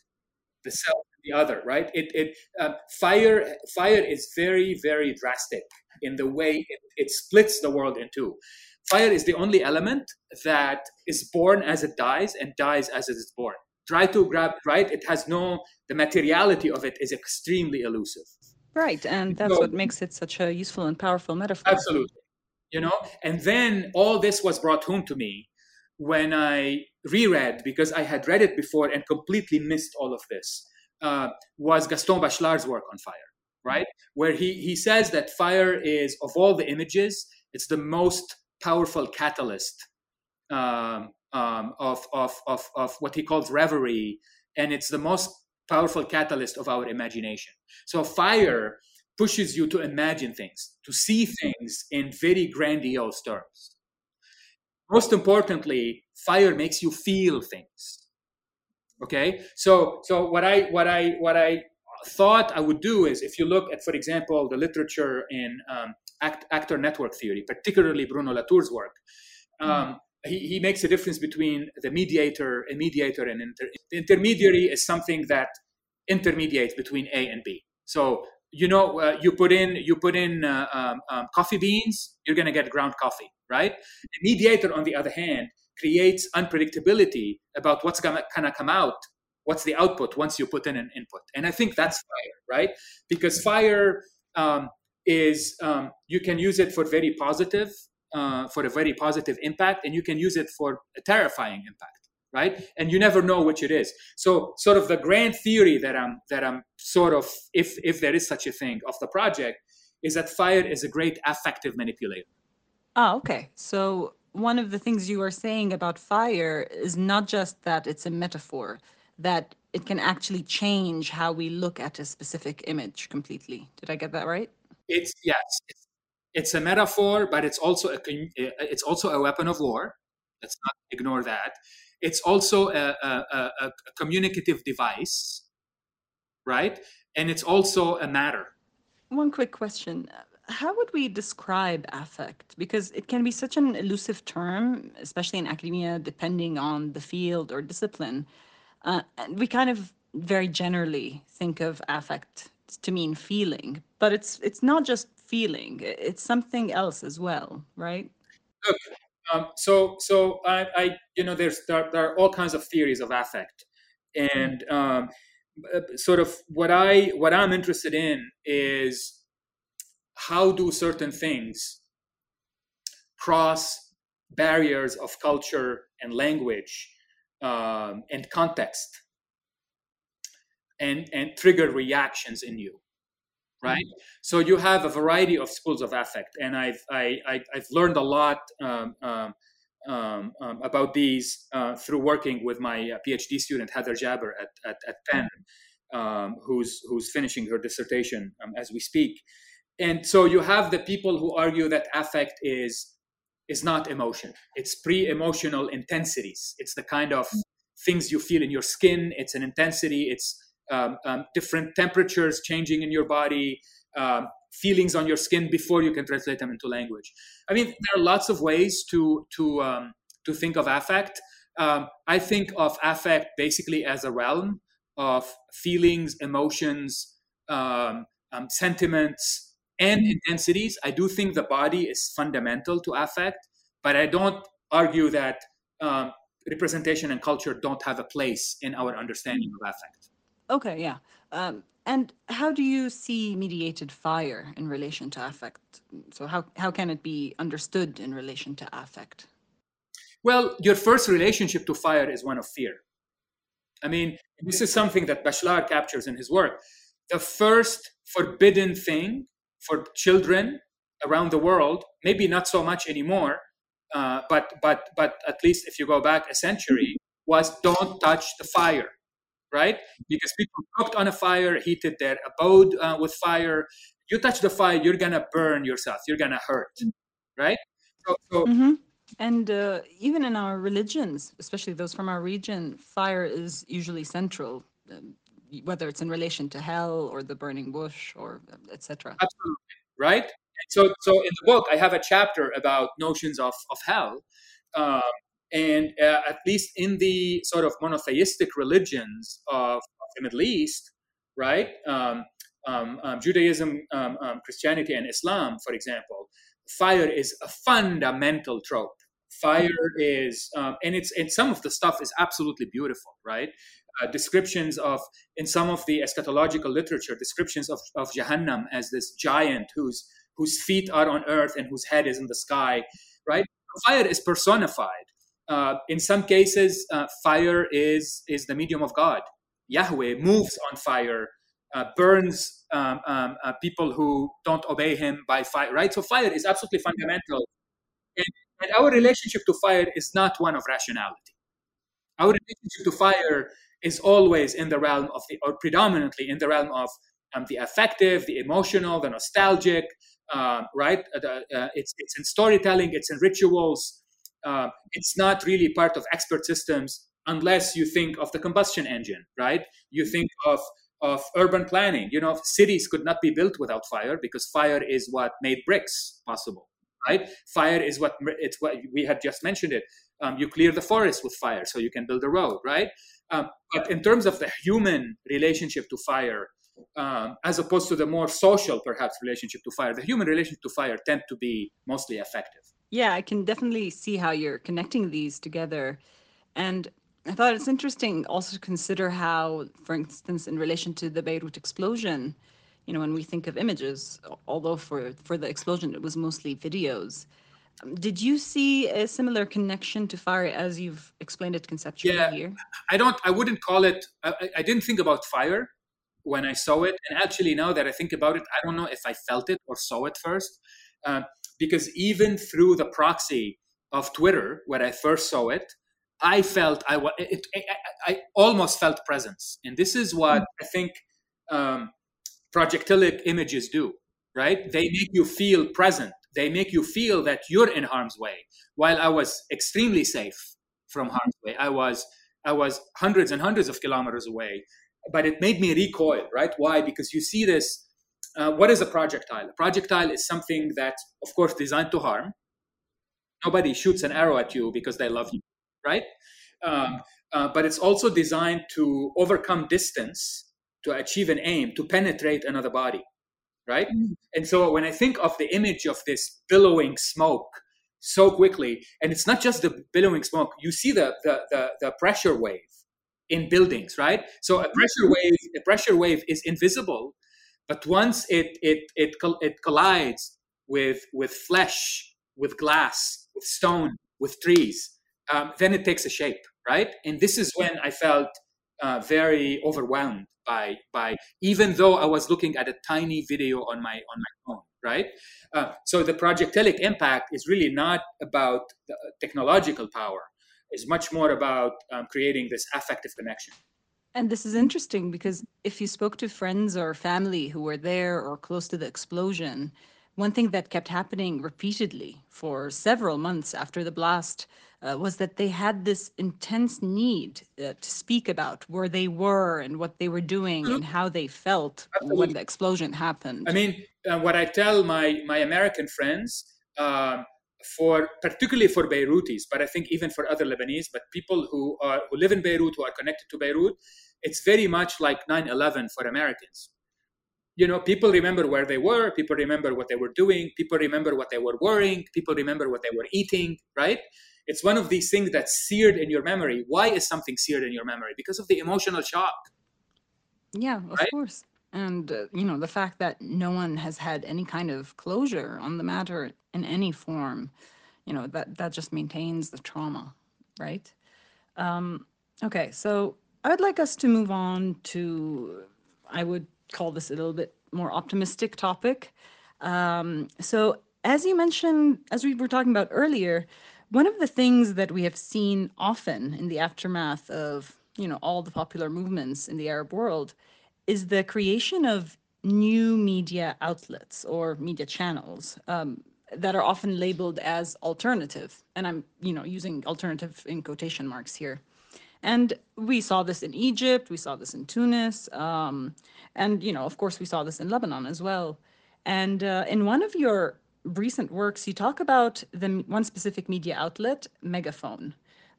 the self and the other. Right? It, it uh, fire fire is very very drastic in the way it, it splits the world in two fire is the only element that is born as it dies and dies as it is born. Try to grab right. It has no. The materiality of it is extremely elusive. Right, and that's so, what makes it such a useful and powerful metaphor. Absolutely, you know. And then all this was brought home to me when I reread, because I had read it before and completely missed all of this, uh, was Gaston Bachelard's work on fire, right? Where he, he says that fire is, of all the images, it's the most powerful catalyst um, um, of, of, of, of what he calls reverie, and it's the most powerful catalyst of our imagination. So fire pushes you to imagine things, to see things in very grandiose terms. Most importantly, fire makes you feel things. Okay, so so what I what I what I thought I would do is, if you look at, for example, the literature in um, act, actor network theory, particularly Bruno Latour's work, um, he, he makes a difference between the mediator, a mediator, and inter- intermediary is something that intermediates between A and B. So you know, uh, you put in you put in uh, um, um, coffee beans, you're going to get ground coffee, right? The mediator, on the other hand, creates unpredictability about what's going to come out, what's the output once you put in an input, and I think that's fire, right? Because fire um, is um, you can use it for very positive, uh, for a very positive impact, and you can use it for a terrifying impact right? And you never know which it is. So sort of the grand theory that i'm that i'm sort of if if there is such a thing of the project is that fire is a great affective manipulator. Oh okay. So one of the things you are saying about fire is not just that it's a metaphor that it can actually change how we look at a specific image completely. Did i get that right? It's yes it's, it's a metaphor but it's also a it's also a weapon of war let's not ignore that it's also a, a, a, communicative device, right? And it's also a matter. One quick question. How would we describe affect? Because it can be such an elusive term, especially in academia, depending on the field or discipline. Uh, and we kind of very generally think of affect to mean feeling, but it's it's not just feeling; it's something else as well, right? Look, um, so, so I, I, you know, there's there, there, are all kinds of theories of affect, and um, uh, sort of what I what I'm interested in is how do certain things cross barriers of culture and language um, and context and and trigger reactions in you right? So you have a variety of schools of affect and i've I, I, have learned a lot um, um, um, um, about these uh, through working with my uh, phd student heather Jabber at, at, at penn um, who's who's finishing her dissertation um, as we speak. And so you have the people who argue that affect is is not emotion. It's pre-emotional intensities. It's the kind of things you feel in your skin. It's an intensity. It's um, um, different temperatures changing in your body, um, feelings on your skin before you can translate them into language. I mean, there are lots of ways to to um, to think of affect. Um, I think of affect basically as a realm of feelings, emotions, um, sentiments, and intensities. I do think the body is fundamental to affect, but I don't argue that representation and culture don't have a place in our understanding of affect. Okay, yeah. Um, and how do you see mediated fire in relation to affect? So how how can it be understood in relation to affect? Well, your first relationship to fire is one of fear. I mean, this is something that Bachelard captures in his work. The first forbidden thing for children around the world, maybe not so much anymore, uh, but but but at least if you go back a century, was don't touch the fire right? Because people cooked on a fire, heated their abode uh, with fire. You touch the fire, you're gonna burn yourself. You're gonna hurt, right? So, so mm-hmm. and uh, even in our religions, especially those from our region, fire is usually central, um, whether it's in relation to hell or the burning bush or um, etc. Absolutely, right? And so, so in the book, I have a chapter about notions of of hell. Um, and uh, at least in the sort of monotheistic religions of, of the Middle East, right? Um, um, um, Judaism, um, um, Christianity, and Islam, for example, fire is a fundamental trope. Fire is, um, and it's and some of the stuff is absolutely beautiful, right? Uh, descriptions of in some of the eschatological literature, descriptions of, of Jahannam as this giant whose whose feet are on earth and whose head is in the sky, right? Fire is personified Uh, in some cases, uh, fire is is the medium of God. Yahweh moves on fire, uh, burns um, um, uh, people who don't obey Him by fire. Right. So fire is absolutely fundamental, and, and our relationship to fire is not one of rationality. Our relationship to fire is always in the realm of the, or predominantly in the realm of um, the affective, the emotional, the nostalgic, uh, right? Uh, uh, it's, it's in storytelling, it's in rituals. Uh, it's not really part of expert systems unless you think of the combustion engine, right? You think of of urban planning. You know, cities could not be built without fire because fire is what made bricks possible, right? Fire is what it's what we had just mentioned it. Um, you clear the forest with fire so you can build a road, right? Um, but in terms of the human relationship to fire, um, as opposed to the more social, perhaps, relationship to fire, the human relationship to fire tend to be mostly effective. Yeah, I can definitely see how you're connecting these together. And I thought it's interesting also to consider how, for instance, in relation to the Beirut explosion, you know, when we think of images, although for, for the explosion it was mostly videos, did you see a similar connection to fire as you've explained it conceptually yeah, here? I don't. I wouldn't call it. I, I, didn't think about fire when I saw it, and actually now that I think about it, I don't know if I felt it or saw it first, uh, because even through the proxy of Twitter, when I first saw it, I felt I was. It, I, I, almost felt presence, and this is what mm-hmm. I think um, projectilic images do. Right? They make you feel present they make you feel that you're in harm's way. While I was extremely safe from harm's way, I was I was hundreds and hundreds of kilometers away, but it made me recoil. Right? Why? Because you see this. Uh, what is a projectile? A projectile is something that, of course, designed to harm. Nobody shoots an arrow at you because they love you, right? Um, uh, but it's also designed to overcome distance to achieve an aim to penetrate another body right? Mm. And so when I think of the image of this billowing smoke so quickly, and it's not just the billowing smoke, you see the the the, the pressure wave in buildings, right? So a pressure mm-hmm. wave, a pressure wave is invisible, but once it it it it collides with with flesh, with glass, with stone, with trees, um, then it takes a shape, right? And this is when I felt uh, very overwhelmed by by even though I was looking at a tiny video on my on my phone, right? Uh, so the projectilic impact is really not about the technological power; it's much more about um, creating this affective connection. And this is interesting because if you spoke to friends or family who were there or close to the explosion, one thing that kept happening repeatedly for several months after the blast uh, was that they had this intense need uh, to speak about where they were and what they were doing mm-hmm. and how they felt Absolutely. when the explosion happened. I mean, uh, what I tell my my American friends, um, for particularly for Beirutis, but I think even for other Lebanese, but people who are who live in Beirut who are connected to Beirut, it's very much like 9/11 for Americans. You know, people remember where they were, people remember what they were doing, people remember what they were wearing, people remember what they were eating, right? It's one of these things that's seared in your memory. Why is something seared in your memory? Because of the emotional shock. Yeah, of right? course. And, uh, you know, the fact that no one has had any kind of closure on the matter in any form, you know, that, that just maintains the trauma, right? Um, okay, so I would like us to move on to, I would call this a little bit more optimistic topic. Um, so, as you mentioned, as we were talking about earlier, one of the things that we have seen often in the aftermath of, you know, all the popular movements in the Arab world is the creation of new media outlets or media channels um, that are often labeled as alternative. And I'm, you know, using alternative in quotation marks here. And we saw this in Egypt, we saw this in Tunis, um, and you know, of course, we saw this in Lebanon as well. And uh, in one of your recent works, you talk about the one specific media outlet, Megaphone,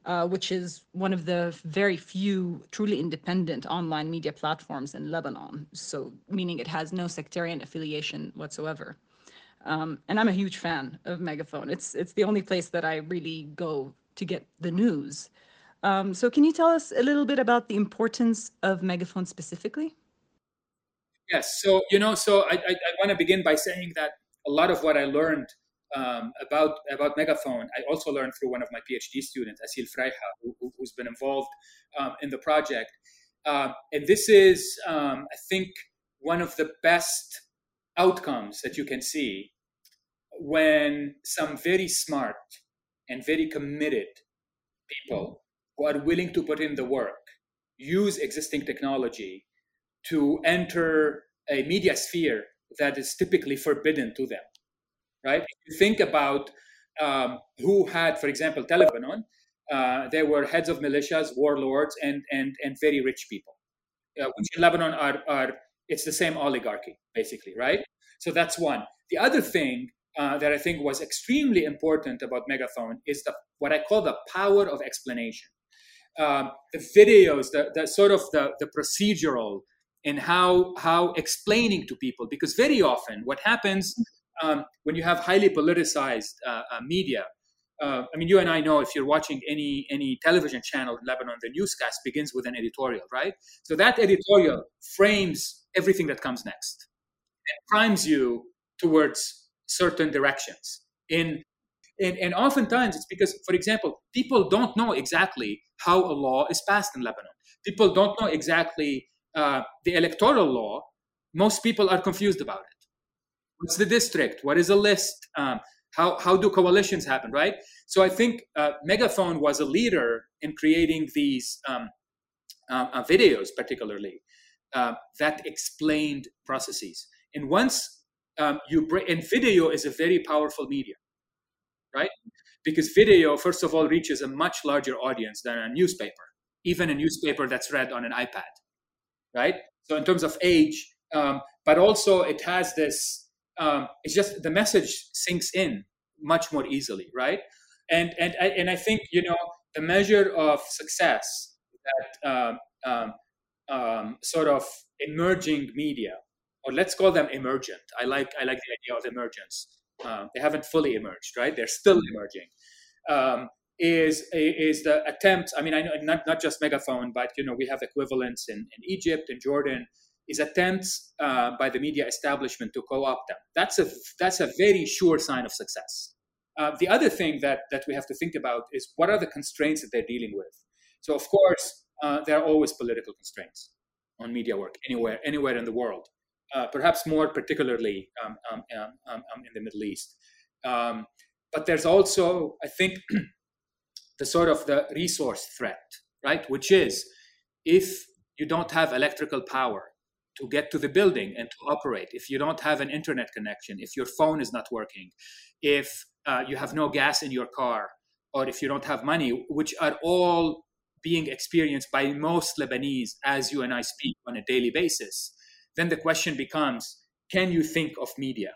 uh, which is one of the very few truly independent online media platforms in Lebanon. So, meaning it has no sectarian affiliation whatsoever. Um, and I'm a huge fan of Megaphone. It's it's the only place that I really go to get the news. Um, so, can you tell us a little bit about the importance of Megaphone specifically? Yes. So, you know, so I, I, I want to begin by saying that a lot of what I learned um, about about Megaphone, I also learned through one of my PhD students, Asil Freiha, who, has been involved um, in the project. Uh, and this is, um, I think, one of the best outcomes that you can see when some very smart and very committed people who are willing to put in the work use existing technology to enter a media sphere that is typically forbidden to them right? If you think about um, who had for example Lebanon, uh, there were heads of militias warlords and and and very rich people uh, which in lebanon are are it's the same oligarchy basically right? So that's one. The other thing uh, that I think was extremely important about Megaphone is the what I call the power of explanation. Um, the videos, the, the sort of the, the procedural and how how explaining to people because very often what happens um, when you have highly politicized uh, uh, media uh, I mean, you and I know if you're watching any any television channel in Lebanon, the newscast begins with an editorial, right? So that editorial frames everything that comes next and primes you towards certain directions. In, in, and oftentimes it's because, for example, people don't know exactly how a law is passed in Lebanon. People don't know exactly uh, the electoral law. Most people are confused about it. What's the district? What is a list? Um, how, how do coalitions happen, right? So I think uh, Megaphone was a leader in creating these um, uh, uh videos, particularly, uh, that explained processes. And once um, you bring and video is a very powerful media right because video first of all reaches a much larger audience than a newspaper even a newspaper that's read on an ipad right so in terms of age um, but also it has this um, it's just the message sinks in much more easily right and and I, and I think you know the measure of success that um, um, um sort of emerging media or let's call them emergent. I like I like the idea of emergence. Um, they haven't fully emerged, right? They're still emerging. Um, is is the attempt? I mean, I know not not just megaphone, but you know we have equivalents in, in Egypt and Jordan. Is attempts uh, by the media establishment to co-opt them. That's a that's a very sure sign of success. Uh, the other thing that that we have to think about is what are the constraints that they're dealing with. So of course uh, there are always political constraints on media work anywhere anywhere in the world uh, perhaps more particularly um, um, um, um, um in the Middle East. Um, but there's also, I think, the sort of the resource threat, right? Which is if you don't have electrical power to get to the building and to operate, if you don't have an internet connection, if your phone is not working, if uh, you have no gas in your car, or if you don't have money, which are all being experienced by most Lebanese as you and I speak on a daily basis, then the question becomes can you think of media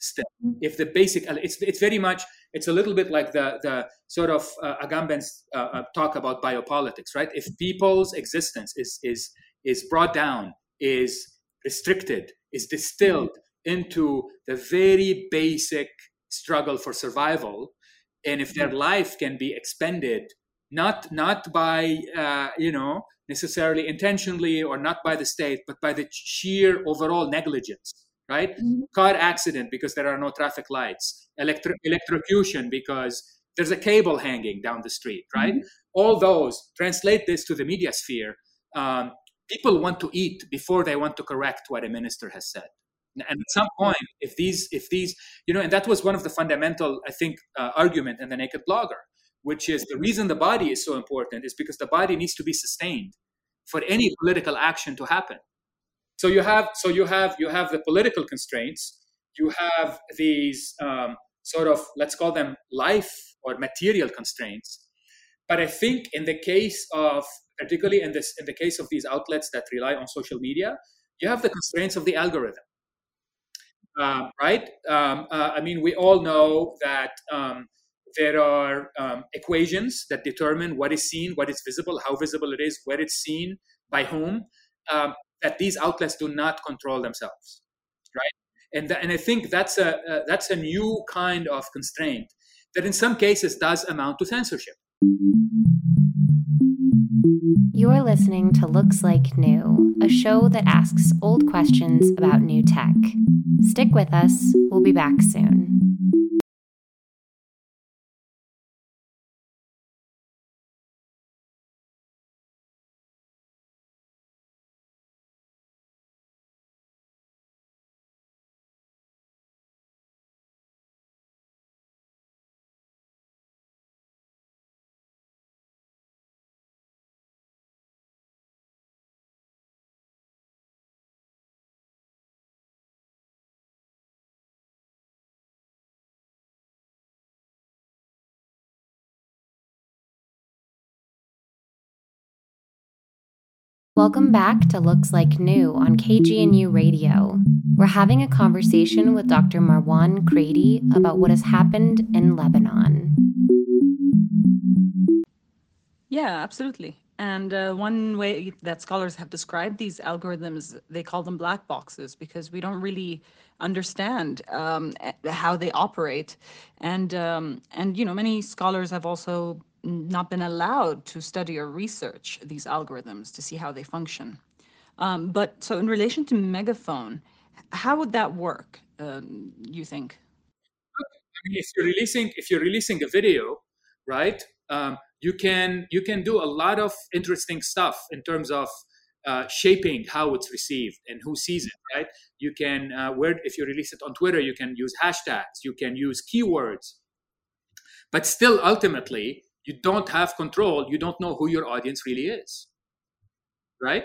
still? If the basic it's it's very much it's a little bit like the the sort of uh, agamben's uh, uh, talk about biopolitics right? If people's existence is is is brought down is restricted is distilled mm-hmm. into the very basic struggle for survival and if their life can be expended not not by uh, you know necessarily intentionally or not by the state, but by the sheer overall negligence, right? Mm-hmm. Car accident because there are no traffic lights, Electro- electrocution because there's a cable hanging down the street, right? Mm-hmm. All those, translate this to the media sphere. Um, people want to eat before they want to correct what a minister has said. And at some point, if these, if these, you know, and that was one of the fundamental, I think, uh, argument in the Naked Blogger which is the reason the body is so important is because the body needs to be sustained for any political action to happen. So you have so you have you have the political constraints you have these um, sort of let's call them life or material constraints. But i think in the case of particularly in this in the case of these outlets that rely on social media you have the constraints of the algorithm um, right um, uh, i mean we all know that um, there are um, equations that determine what is seen, what is visible, how visible it is, where it's seen, by whom, um, that these outlets do not control themselves, right? And, th- and I think that's a, uh, that's a new kind of constraint that in some cases does amount to censorship. You're listening to Looks Like New, a show that asks old questions about new tech. Stick with us, we'll be back soon. Welcome back to Looks Like New on KGNU Radio. We're having a conversation with Dr. Marwan Kraidy about what has happened in Lebanon. Yeah, absolutely. And uh, one way that scholars have described these algorithms, they call them black boxes because we don't really understand um, how they operate. And um, and you know, many scholars have also not been allowed to study or research these algorithms to see how they function. Um, but so in relation to Megaphone, how would that work? Um, you think? I mean, if you're releasing if you're releasing a video, right? Um, you can you can do a lot of interesting stuff in terms of uh, shaping how it's received and who sees it right you can uh, where if you release it on twitter you can use hashtags you can use keywords but still ultimately you don't have control. You don't know who your audience really is right?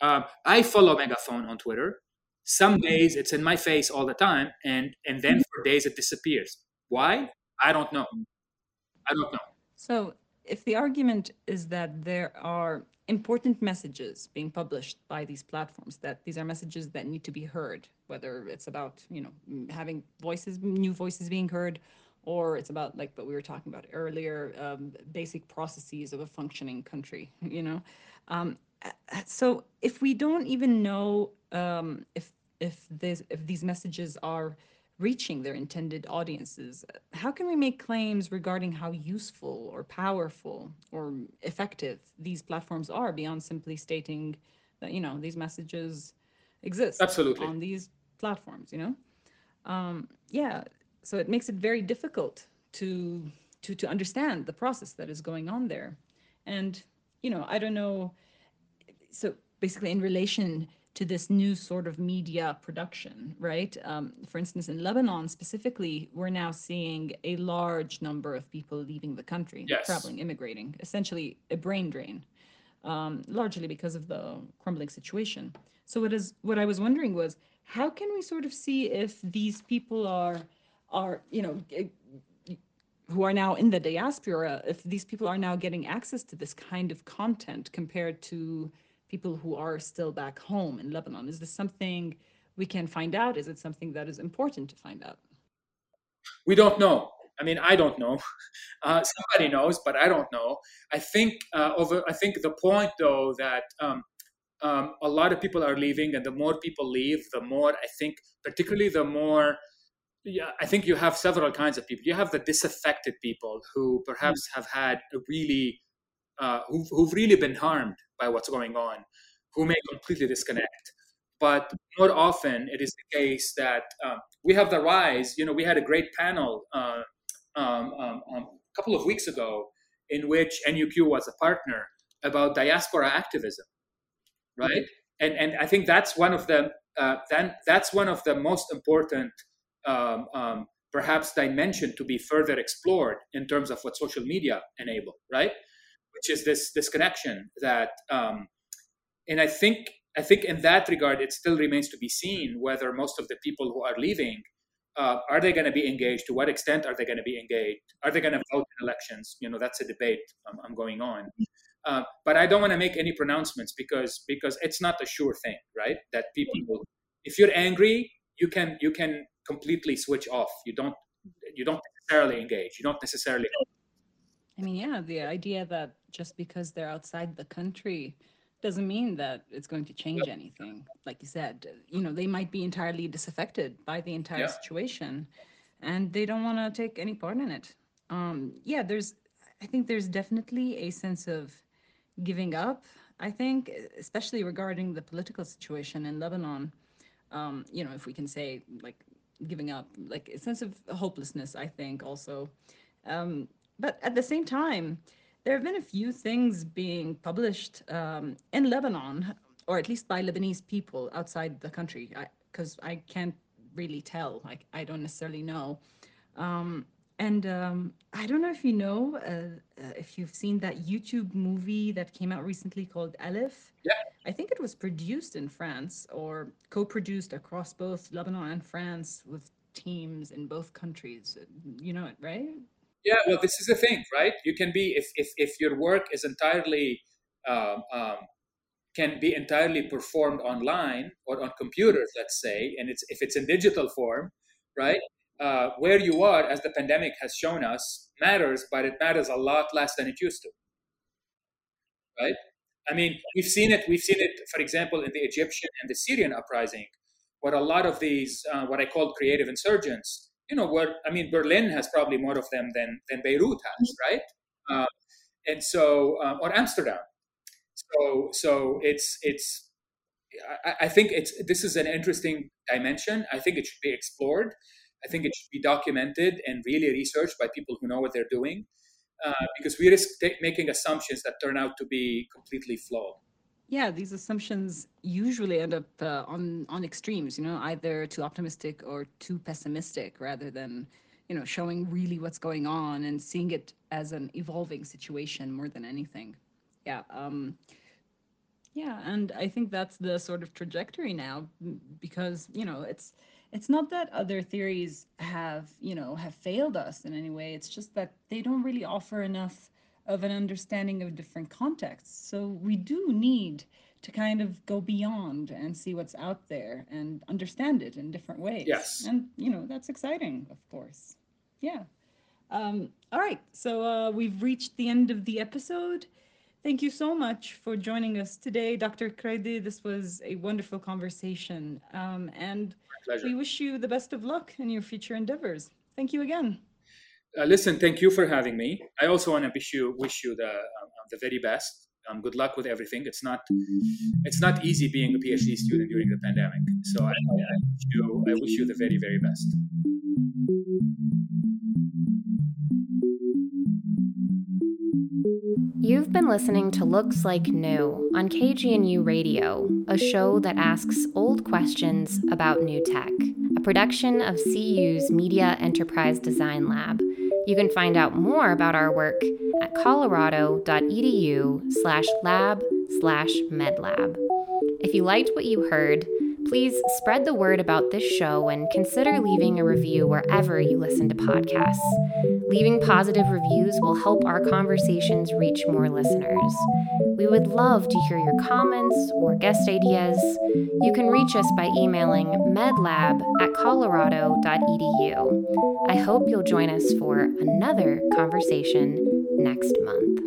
Um, i follow megaphone on twitter. Some days it's in my face all the time and and then for days it disappears. Why? I don't know. I don't know. So if the argument is that there are important messages being published by these platforms that these are messages that need to be heard whether it's about you know having voices new voices being heard or it's about like what we were talking about earlier um, basic processes of a functioning country you know um, so if we don't even know um, if if this if these messages are reaching their intended audiences, how can we make claims regarding how useful or powerful or effective these platforms are beyond simply stating that, you know, these messages exist Absolutely. on these platforms, you know? Um, yeah, so it makes it very difficult to to to understand the process that is going on there. And, you know, I don't know so basically in relation to this new sort of media production, right? Um, for instance, in Lebanon specifically, we're now seeing a large number of people leaving the country, yes. traveling, immigrating, essentially a brain drain, um, largely because of the crumbling situation. So what is what I was wondering was how can we sort of see if these people are are you know who are now in the diaspora if these people are now getting access to this kind of content compared to people who are still back home in Lebanon? Is this something we can find out? Is it something that is important to find out? We don't know. I mean, I don't know. Uh, somebody knows, but I don't know. I think uh, over. I think the point, though, that um, um, a lot of people are leaving, and the more people leave, the more I think, particularly the more. Yeah, I think you have several kinds of people. You have the disaffected people who perhaps mm. have had a really, uh, who've, who've really been harmed by what's going on, who may completely disconnect. But more often, it is the case that um, we have the rise. You know, we had a great panel uh, um, um, um a couple of weeks ago in which NUQ was a partner about diaspora activism, right? Mm-hmm. And and I think that's one of the uh, then that's one of the most important um, um, perhaps dimension to be further explored in terms of what social media enable, right? which is this this connection that um, and i think i think in that regard it still remains to be seen whether most of the people who are leaving uh, are they going to be engaged? To what extent are they going to be engaged? Are they going to vote in elections? You know that's a debate um, i'm going on. Uh, but i don't want to make any pronouncements because because it's not a sure thing right? That people will if you're angry you can you can completely switch off you don't you don't necessarily engage you don't necessarily I mean, yeah, the idea that just because they're outside the country doesn't mean that it's going to change anything. Like you said, you know, they might be entirely disaffected by the entire yeah. situation and they don't want to take any part in it. Um, yeah, there's, I think there's definitely a sense of giving up. I think, especially regarding the political situation in Lebanon, um, you know, if we can say like giving up, like a sense of hopelessness, I think also. Um, but at the same time, there have been a few things being published um, in Lebanon, or at least by Lebanese people outside the country, because I, I, can't really tell. Like, I don't necessarily know. Um, and um, I don't know if you know, uh, uh, if you've seen that YouTube movie that came out recently called Elif. Yeah. I think it was produced in France or co produced across both Lebanon and France with teams in both countries. You know it, right? Yeah, well, this is the thing, right? You can be if if if your work is entirely um, um, can be entirely performed online or on computers, let's say, and it's if it's in digital form, right? Uh, where you are, as the pandemic has shown us, matters, but it matters a lot less than it used to. Right? I mean, we've seen it. We've seen it, for example, in the Egyptian and the Syrian uprising, where a lot of these, uh, what I call creative insurgents, you know, where I mean, Berlin has probably more of them than than Beirut has, right? Uh, and so, um, or Amsterdam. So, so it's it's. I, I think it's this is an interesting dimension. I think it should be explored. I think it should be documented and really researched by people who know what they're doing, uh, because we risk t- making assumptions that turn out to be completely flawed. Yeah, these assumptions usually end up uh, on on extremes. You know, either too optimistic or too pessimistic, rather than you know showing really what's going on and seeing it as an evolving situation more than anything. Yeah. Um, yeah, and I think that's the sort of trajectory now because, you know, it's it's not that other theories have, you know, have failed us in any way. It's just that they don't really offer enough of an understanding of different contexts. So we do need to kind of go beyond and see what's out there and understand it in different ways. Yes. And, you know, that's exciting, of course. Yeah. Um, all right. So uh, we've reached the end of the episode. Thank you so much for joining us today, Dr. Kraidy. This was a wonderful conversation. Um, and we wish you the best of luck in your future endeavors. Thank you again. Uh, listen, thank you for having me. I also want to wish you wish you the um, the very best. Um, good luck with everything. It's not it's not easy being a PhD student during the pandemic. So I, I wish you I wish you the very very best. You've been listening to Looks Like New on KGNU Radio, a show that asks old questions about new tech, a production of CU's Media Enterprise Design Lab. You can find out more about our work at colorado.edu slash lab slash medlab. If you liked what you heard, Please spread the word about this show and consider leaving a review wherever you listen to podcasts. Leaving positive reviews will help our conversations reach more listeners. We would love to hear your comments or guest ideas. You can reach us by emailing medlab at colorado.edu. I hope you'll join us for another conversation next month.